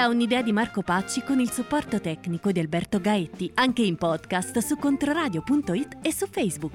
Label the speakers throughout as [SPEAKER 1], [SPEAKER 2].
[SPEAKER 1] Da un'idea di Marco Pacci con il supporto tecnico di Alberto Gaetti, anche in podcast su controradio.it e su Facebook.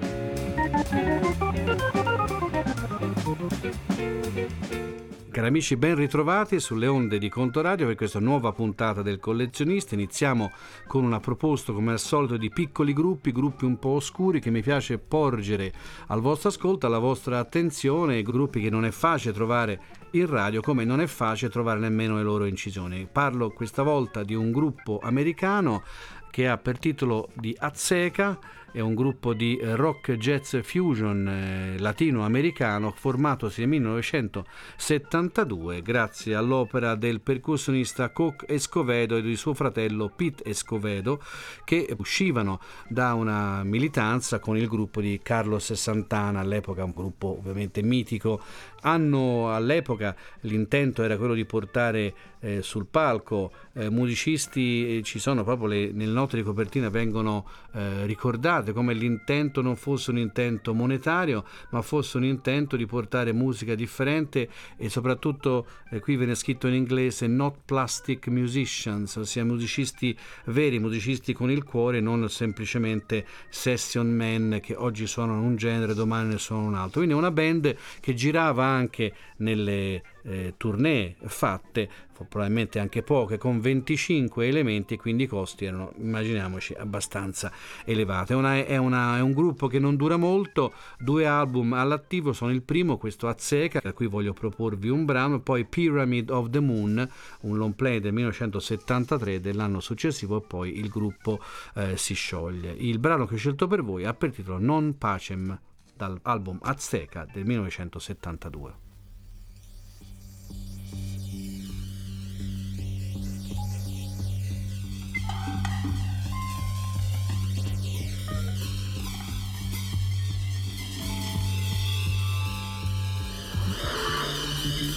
[SPEAKER 2] Cari amici, ben ritrovati sulle onde di Contoradio per questa nuova puntata del collezionista. Iniziamo con una proposta, come al solito, di piccoli gruppi, gruppi un po' oscuri che mi piace porgere al vostro ascolto, alla vostra attenzione, gruppi che non è facile trovare in radio, come non è facile trovare nemmeno le loro incisioni. Parlo questa volta di un gruppo americano che ha per titolo di Azzeca è un gruppo di rock jazz fusion eh, latinoamericano formatosi nel 1972 grazie all'opera del percussionista Coc Escovedo e di suo fratello Pete Escovedo che uscivano da una militanza con il gruppo di Carlos Santana, all'epoca un gruppo ovviamente mitico. Hanno all'epoca l'intento era quello di portare eh, sul palco eh, musicisti, ci sono proprio le, nelle note di copertina vengono eh, ricordate come l'intento non fosse un intento monetario, ma fosse un intento di portare musica differente e soprattutto eh, qui viene scritto in inglese not plastic musicians, ossia musicisti veri, musicisti con il cuore, non semplicemente session men che oggi suonano un genere, domani ne suonano un altro. Quindi è una band che girava anche nelle eh, tournée fatte, probabilmente anche poche, con 25 elementi e quindi i costi erano, immaginiamoci, abbastanza elevati. È, una, è, una, è, un gruppo che non dura molto, due album all'attivo, sono il primo, questo Azzeca, da cui voglio proporvi un brano, poi Pyramid of the Moon, un long play del 1973 dell'anno successivo poi il gruppo eh, si scioglie. Il brano che ho scelto per voi ha per titolo Non Pacem dall'album Azteca del 1972. No.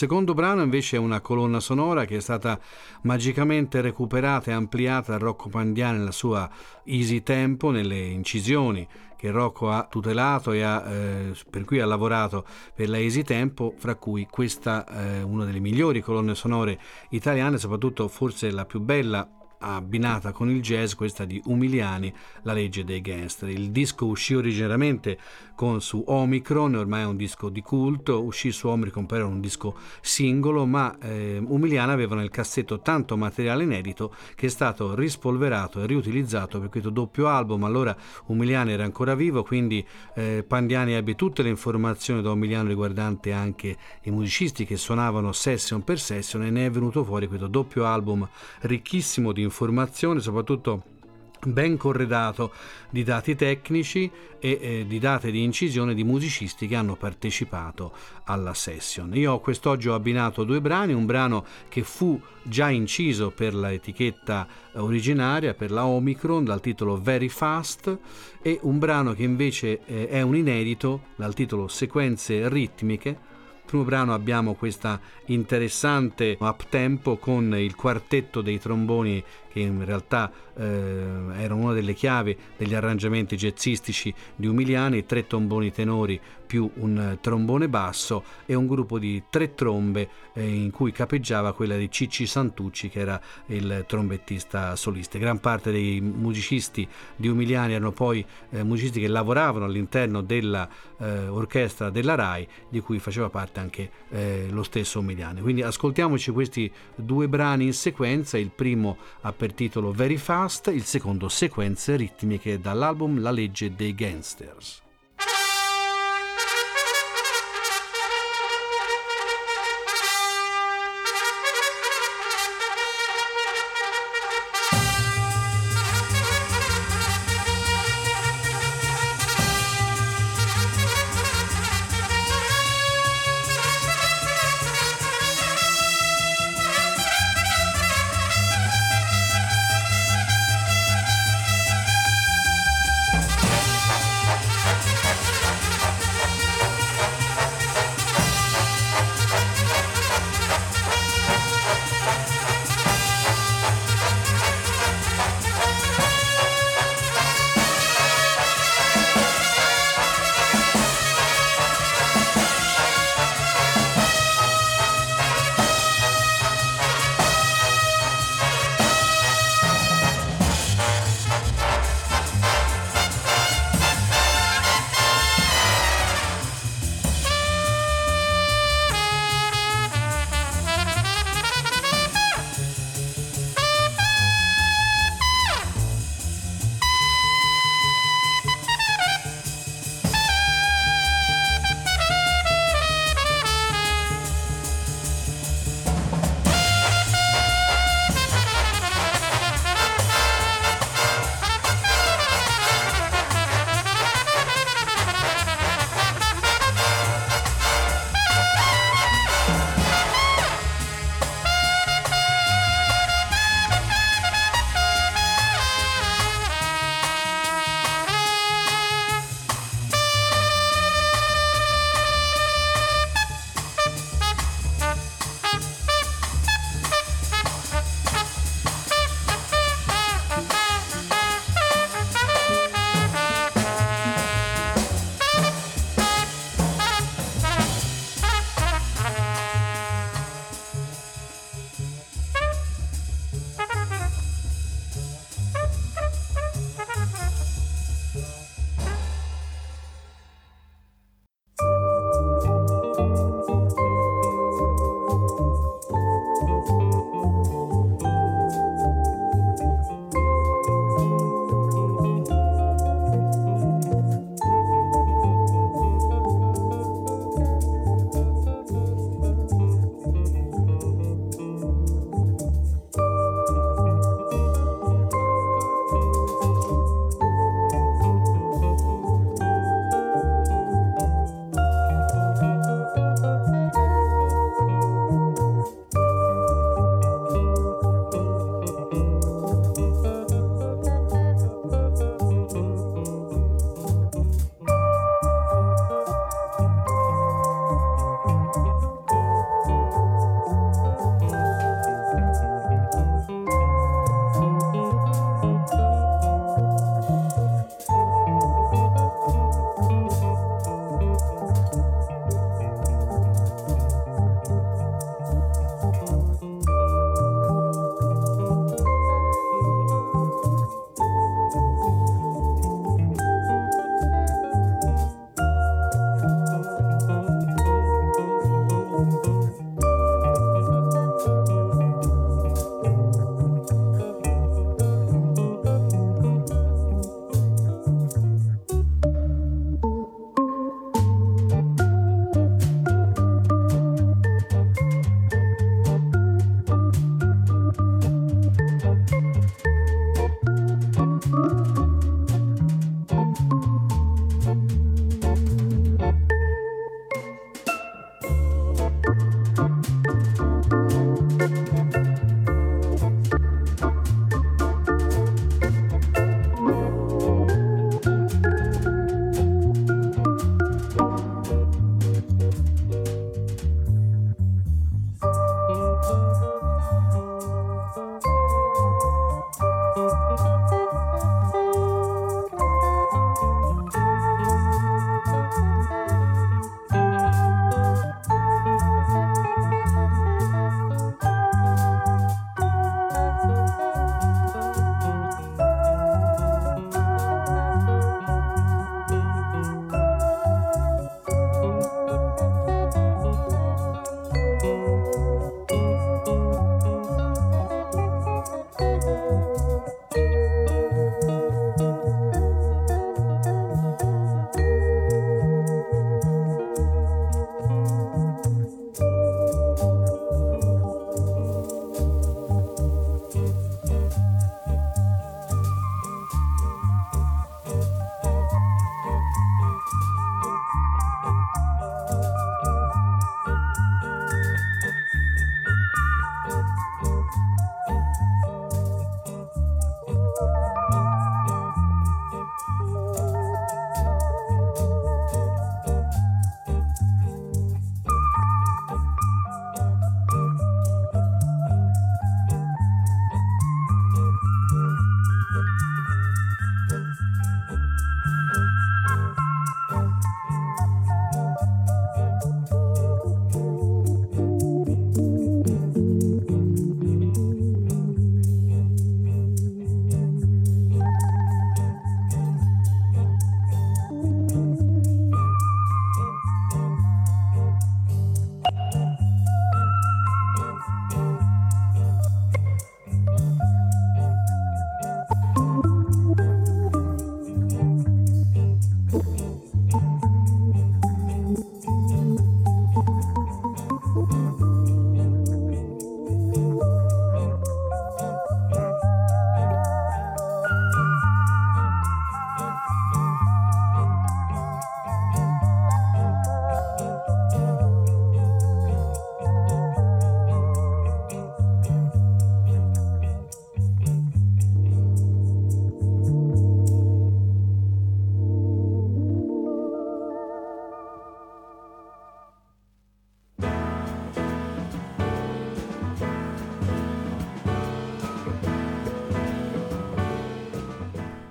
[SPEAKER 2] Secondo brano invece è una colonna sonora che è stata magicamente recuperata e ampliata da Rocco Pandiani nella sua easy tempo, nelle incisioni che Rocco ha tutelato e ha, eh, per cui ha lavorato per la easy tempo, fra cui questa è eh, una delle migliori colonne sonore italiane, soprattutto forse la più bella abbinata con il jazz, questa di Umiliani, La legge dei gangster. Il disco uscì originariamente con su Omicron, ormai è un disco di culto, uscì su Omicron però era un disco singolo, ma eh, Umiliani aveva nel cassetto tanto materiale inedito che è stato rispolverato e riutilizzato per questo doppio album. Allora Umiliani era ancora vivo, quindi eh, Pandiani ebbe tutte le informazioni da Umiliani riguardante anche i musicisti che suonavano session per session e ne è venuto fuori questo doppio album ricchissimo di informazioni, soprattutto ben corredato di dati tecnici e eh, di date di incisione di musicisti che hanno partecipato alla session. Io quest'oggi ho abbinato due brani, un brano che fu già inciso per l'etichetta originaria, per la Omicron, dal titolo Very Fast, e un brano che invece eh, è un inedito, dal titolo Sequenze ritmiche, primo brano abbiamo questa interessante up tempo con il quartetto dei tromboni che in realtà eh, era una delle chiavi degli arrangiamenti jazzistici di Umiliani, tre tromboni tenori più un trombone basso e un gruppo di tre trombe eh, in cui capeggiava quella di Cicci Santucci che era il trombettista solista. Gran parte dei musicisti di Umiliani erano poi eh, musicisti che lavoravano all'interno dell'orchestra eh, della RAI di cui faceva parte anche eh, lo stesso Umiliani. Quindi ascoltiamoci questi due brani in sequenza, il primo ha per titolo Very Fast, il secondo Sequenze ritmiche dall'album La legge dei gangsters.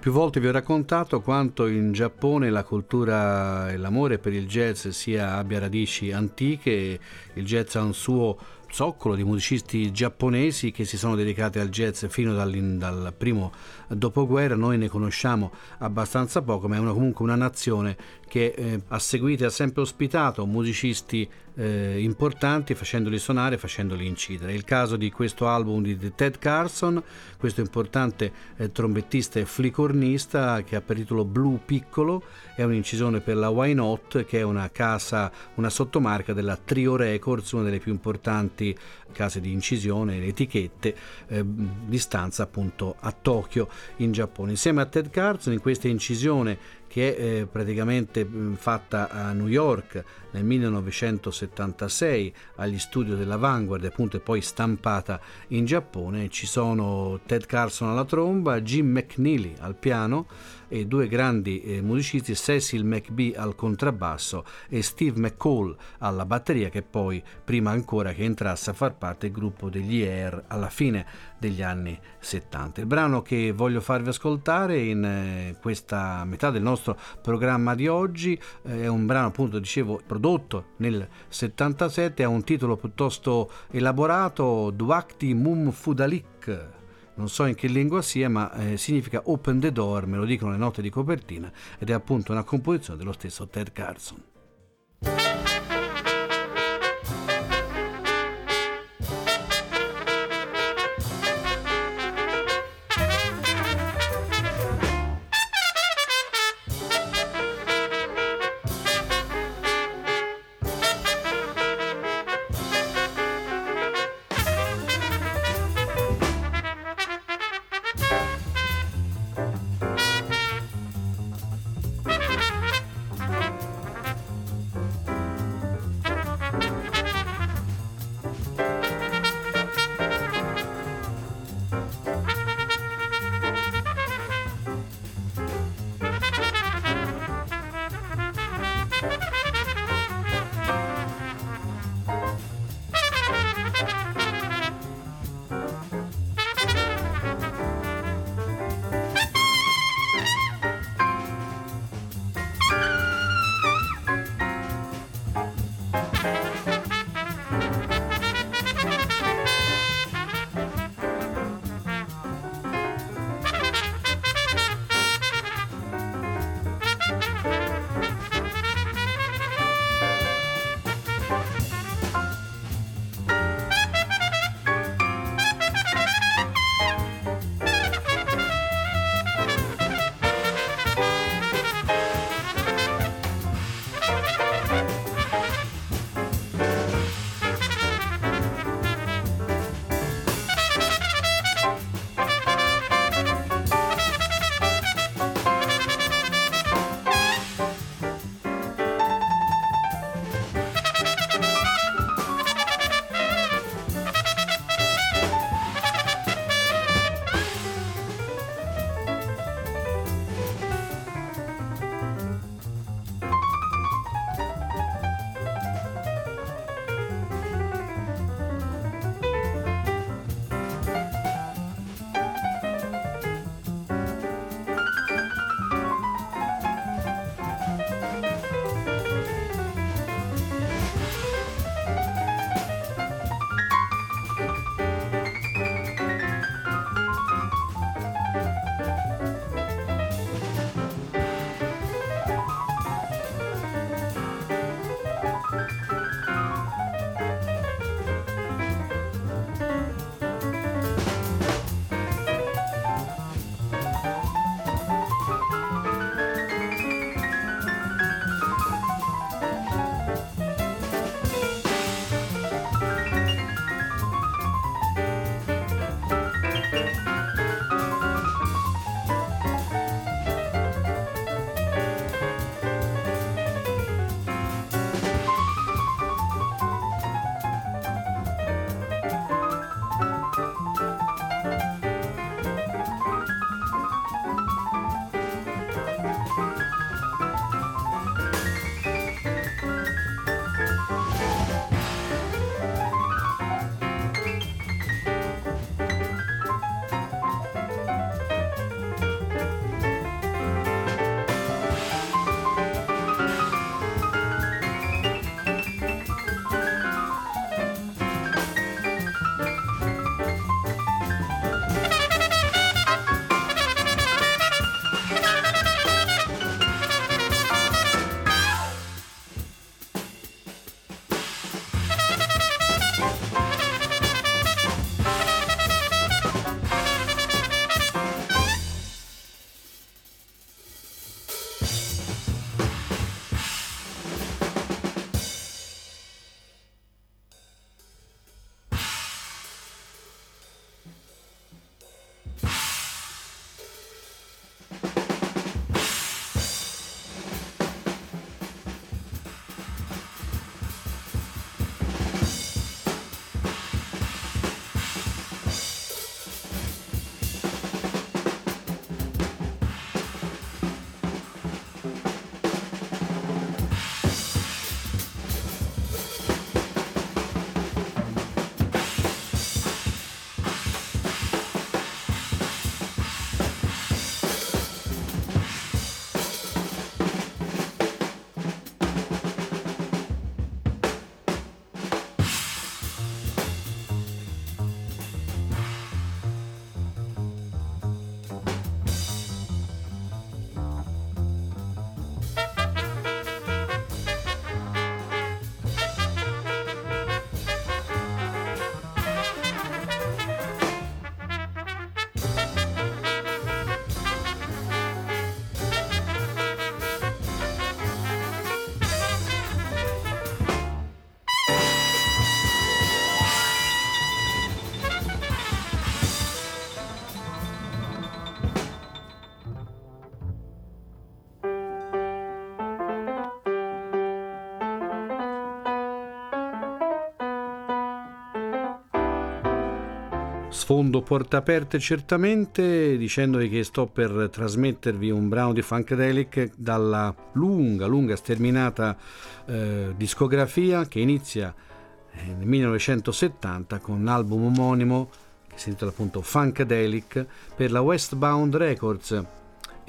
[SPEAKER 2] Più volte vi ho raccontato quanto in Giappone la cultura e l'amore per il jazz sia, abbia radici antiche, il jazz ha un suo zoccolo di musicisti giapponesi che si sono dedicati al jazz fino dal primo dopoguerra, noi ne conosciamo abbastanza poco, ma è una, comunque una nazione che eh, ha seguito e ha sempre ospitato musicisti eh, importanti facendoli suonare, facendoli incidere. È il caso di questo album di Ted Carson, questo importante eh, trombettista e flicornista che ha per titolo Blue Piccolo, è un'incisione per la Why Not che è una casa, una sottomarca della Trio Records, una delle più importanti case di incisione e etichette eh, di stanza appunto a Tokyo in Giappone. Insieme a Ted Carson in questa incisione che è eh, praticamente mh, fatta a New York nel 1976 agli studi della Vanguard appunto e poi stampata in Giappone ci sono Ted Carson alla tromba, Jim McNeely al piano e due grandi eh, musicisti, Cecil McBee al contrabbasso e Steve McCall alla batteria, che poi, prima ancora che entrasse a far parte del gruppo degli Air alla fine degli anni 70. Il brano che voglio farvi ascoltare in eh, questa metà del nostro programma di oggi eh, è un brano, appunto, dicevo, prodotto nel 77, ha un titolo piuttosto elaborato, Duakti Mum Fudalik non so in che lingua sia, ma eh, significa Open the Door, me lo dicono le note di copertina, ed è appunto una composizione dello stesso Ted Carson. Sfondo porte aperte certamente dicendovi che sto per trasmettervi un brano di Funkadelic dalla lunga, lunga sterminata eh, discografia che inizia eh, nel 1970 con un album omonimo che si intitola appunto Funkadelic per la Westbound Records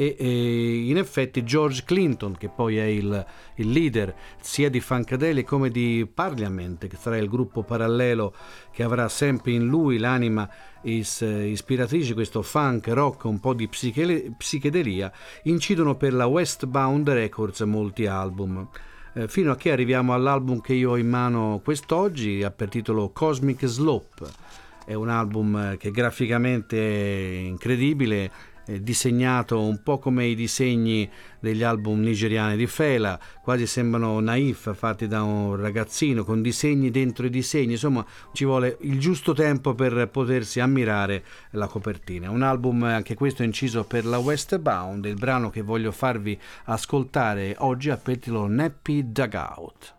[SPEAKER 2] e, e, in effetti George Clinton, che poi è il, il, leader sia di Funkadelic come di Parliament, che sarà il gruppo parallelo che avrà sempre in lui l'anima is, ispiratrice, questo funk, rock, un po' di psichele, psichedelia, incidono per la Westbound Records molti album. Eh, fino a che arriviamo all'album che io ho in mano quest'oggi, ha per titolo Cosmic Slope. È un album che graficamente è incredibile, eh, disegnato un po' come i disegni degli album nigeriani di Fela, quasi sembrano naif fatti da un ragazzino con disegni dentro i disegni, insomma ci vuole il giusto tempo per potersi ammirare la copertina. Un album anche questo inciso per la Westbound, il brano che voglio farvi ascoltare oggi ha per Nappy Dugout.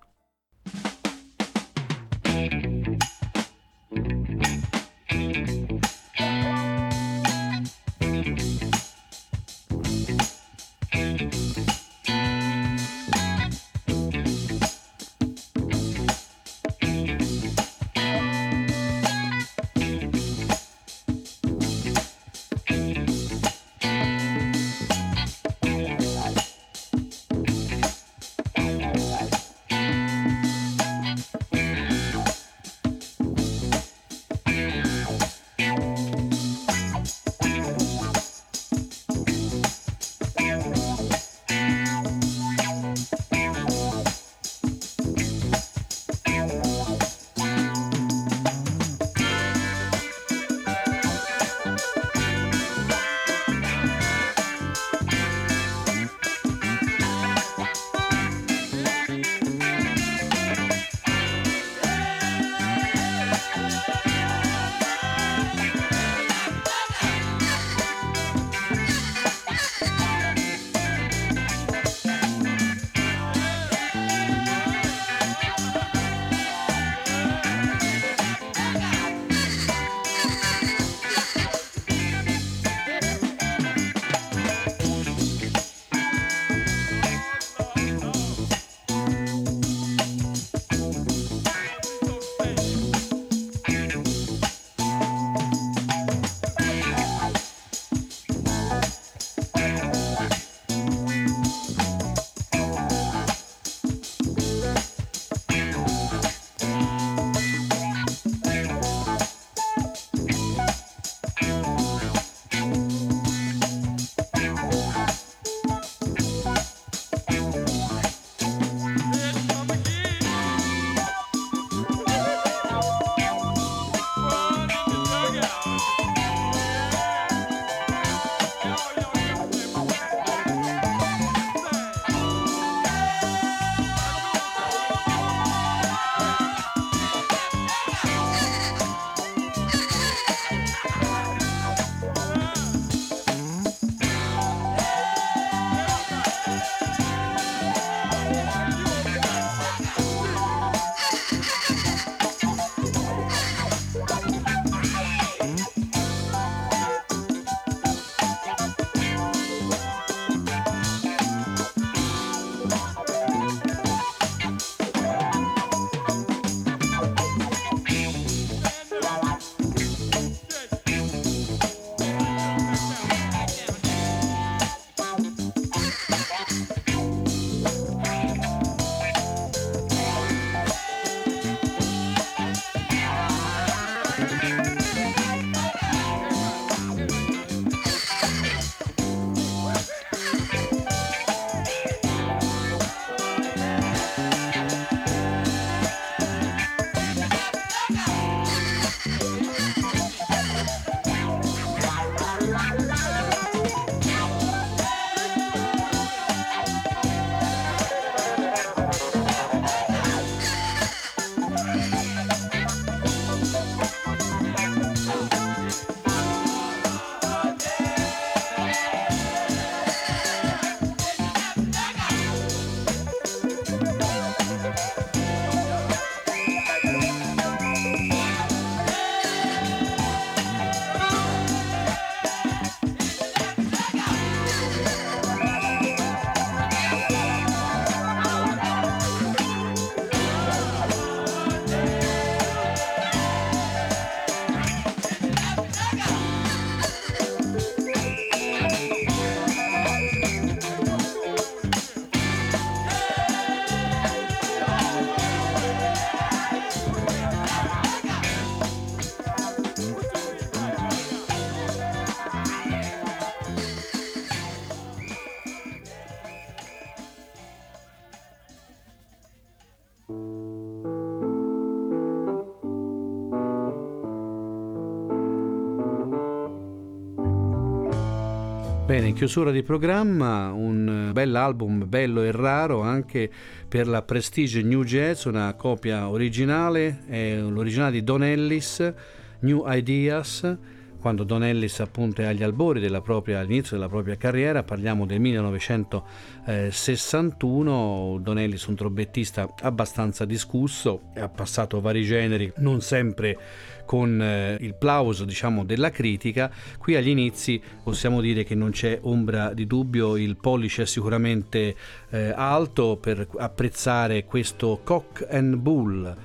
[SPEAKER 2] In chiusura di programma un bell'album bello e raro anche per la Prestige New Jazz, una copia originale, è l'originale di Don Ellis, New Ideas quando Don Ellis appunto è agli albori propria, all'inizio della propria carriera, parliamo del 1961, Don Ellis un trombettista abbastanza discusso, ha passato vari generi, non sempre con eh, il plauso diciamo della critica, qui agli inizi possiamo dire che non c'è ombra di dubbio, il pollice è sicuramente eh, alto per apprezzare questo cock and bull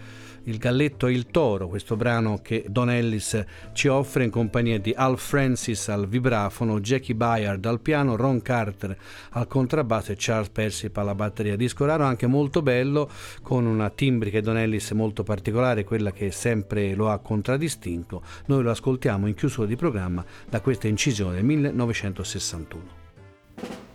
[SPEAKER 2] il galletto e il toro, questo brano che Don Ellis ci offre in compagnia di Al Francis al vibrafono, Jackie Bayard al piano, Ron Carter al contrabbasso e Charles Persip alla batteria. Disco raro anche molto bello, con una timbrica Don Ellis molto particolare, quella che sempre lo ha contraddistinto. Noi lo ascoltiamo in chiusura di programma da questa incisione del 1961.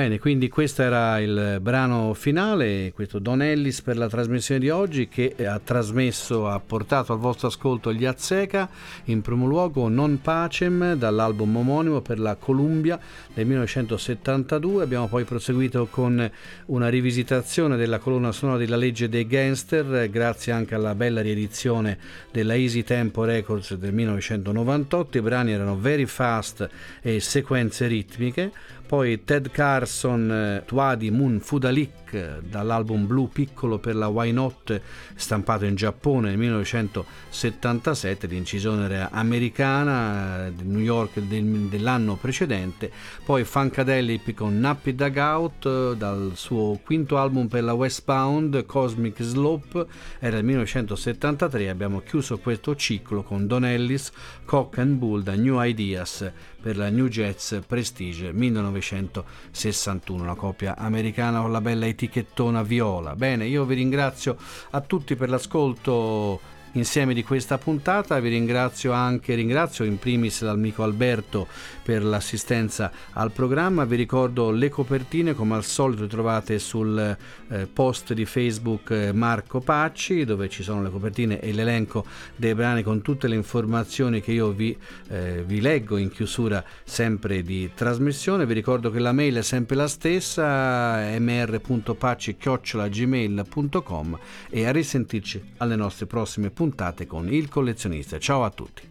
[SPEAKER 2] Bene, quindi questo era il brano finale, questo Don Ellis per la trasmissione di oggi che ha trasmesso, ha portato al vostro ascolto gli Azzeca, in primo luogo Non Pacem dall'album omonimo per la Columbia del 1972, abbiamo poi proseguito con una rivisitazione della colonna sonora della legge dei gangster grazie anche alla bella riedizione della Easy Tempo Records del 1998, i brani erano Very Fast e sequenze ritmiche poi Ted Carson, eh, Tuadi Moon Fudalik dall'album Blue Piccolo per la Why Not stampato in Giappone nel 1977, l'incisione era americana, eh, New York dell'anno precedente, poi Funkadelic con Nappy Dugout eh, dal suo quinto album per la Westbound Cosmic Slope era il 1973, abbiamo chiuso questo ciclo con Don Ellis, Cock and Bull da New Ideas per la New Jets Prestige 1961, una coppia americana con la bella etichettona viola. Bene, io vi ringrazio a tutti per l'ascolto insieme di questa puntata. Vi ringrazio anche, ringrazio in primis l'amico Alberto per l'assistenza al programma. Vi ricordo le copertine, come al solito trovate sul eh, post di Facebook eh, Marco Pacci, dove ci sono le copertine e l'elenco dei brani con tutte le informazioni che io vi, eh, vi leggo in chiusura sempre di trasmissione. Vi ricordo che la mail è sempre la stessa, mr.pacci.gmail.com e a risentirci alle nostre prossime puntate puntate con Il Collezionista. Ciao a tutti.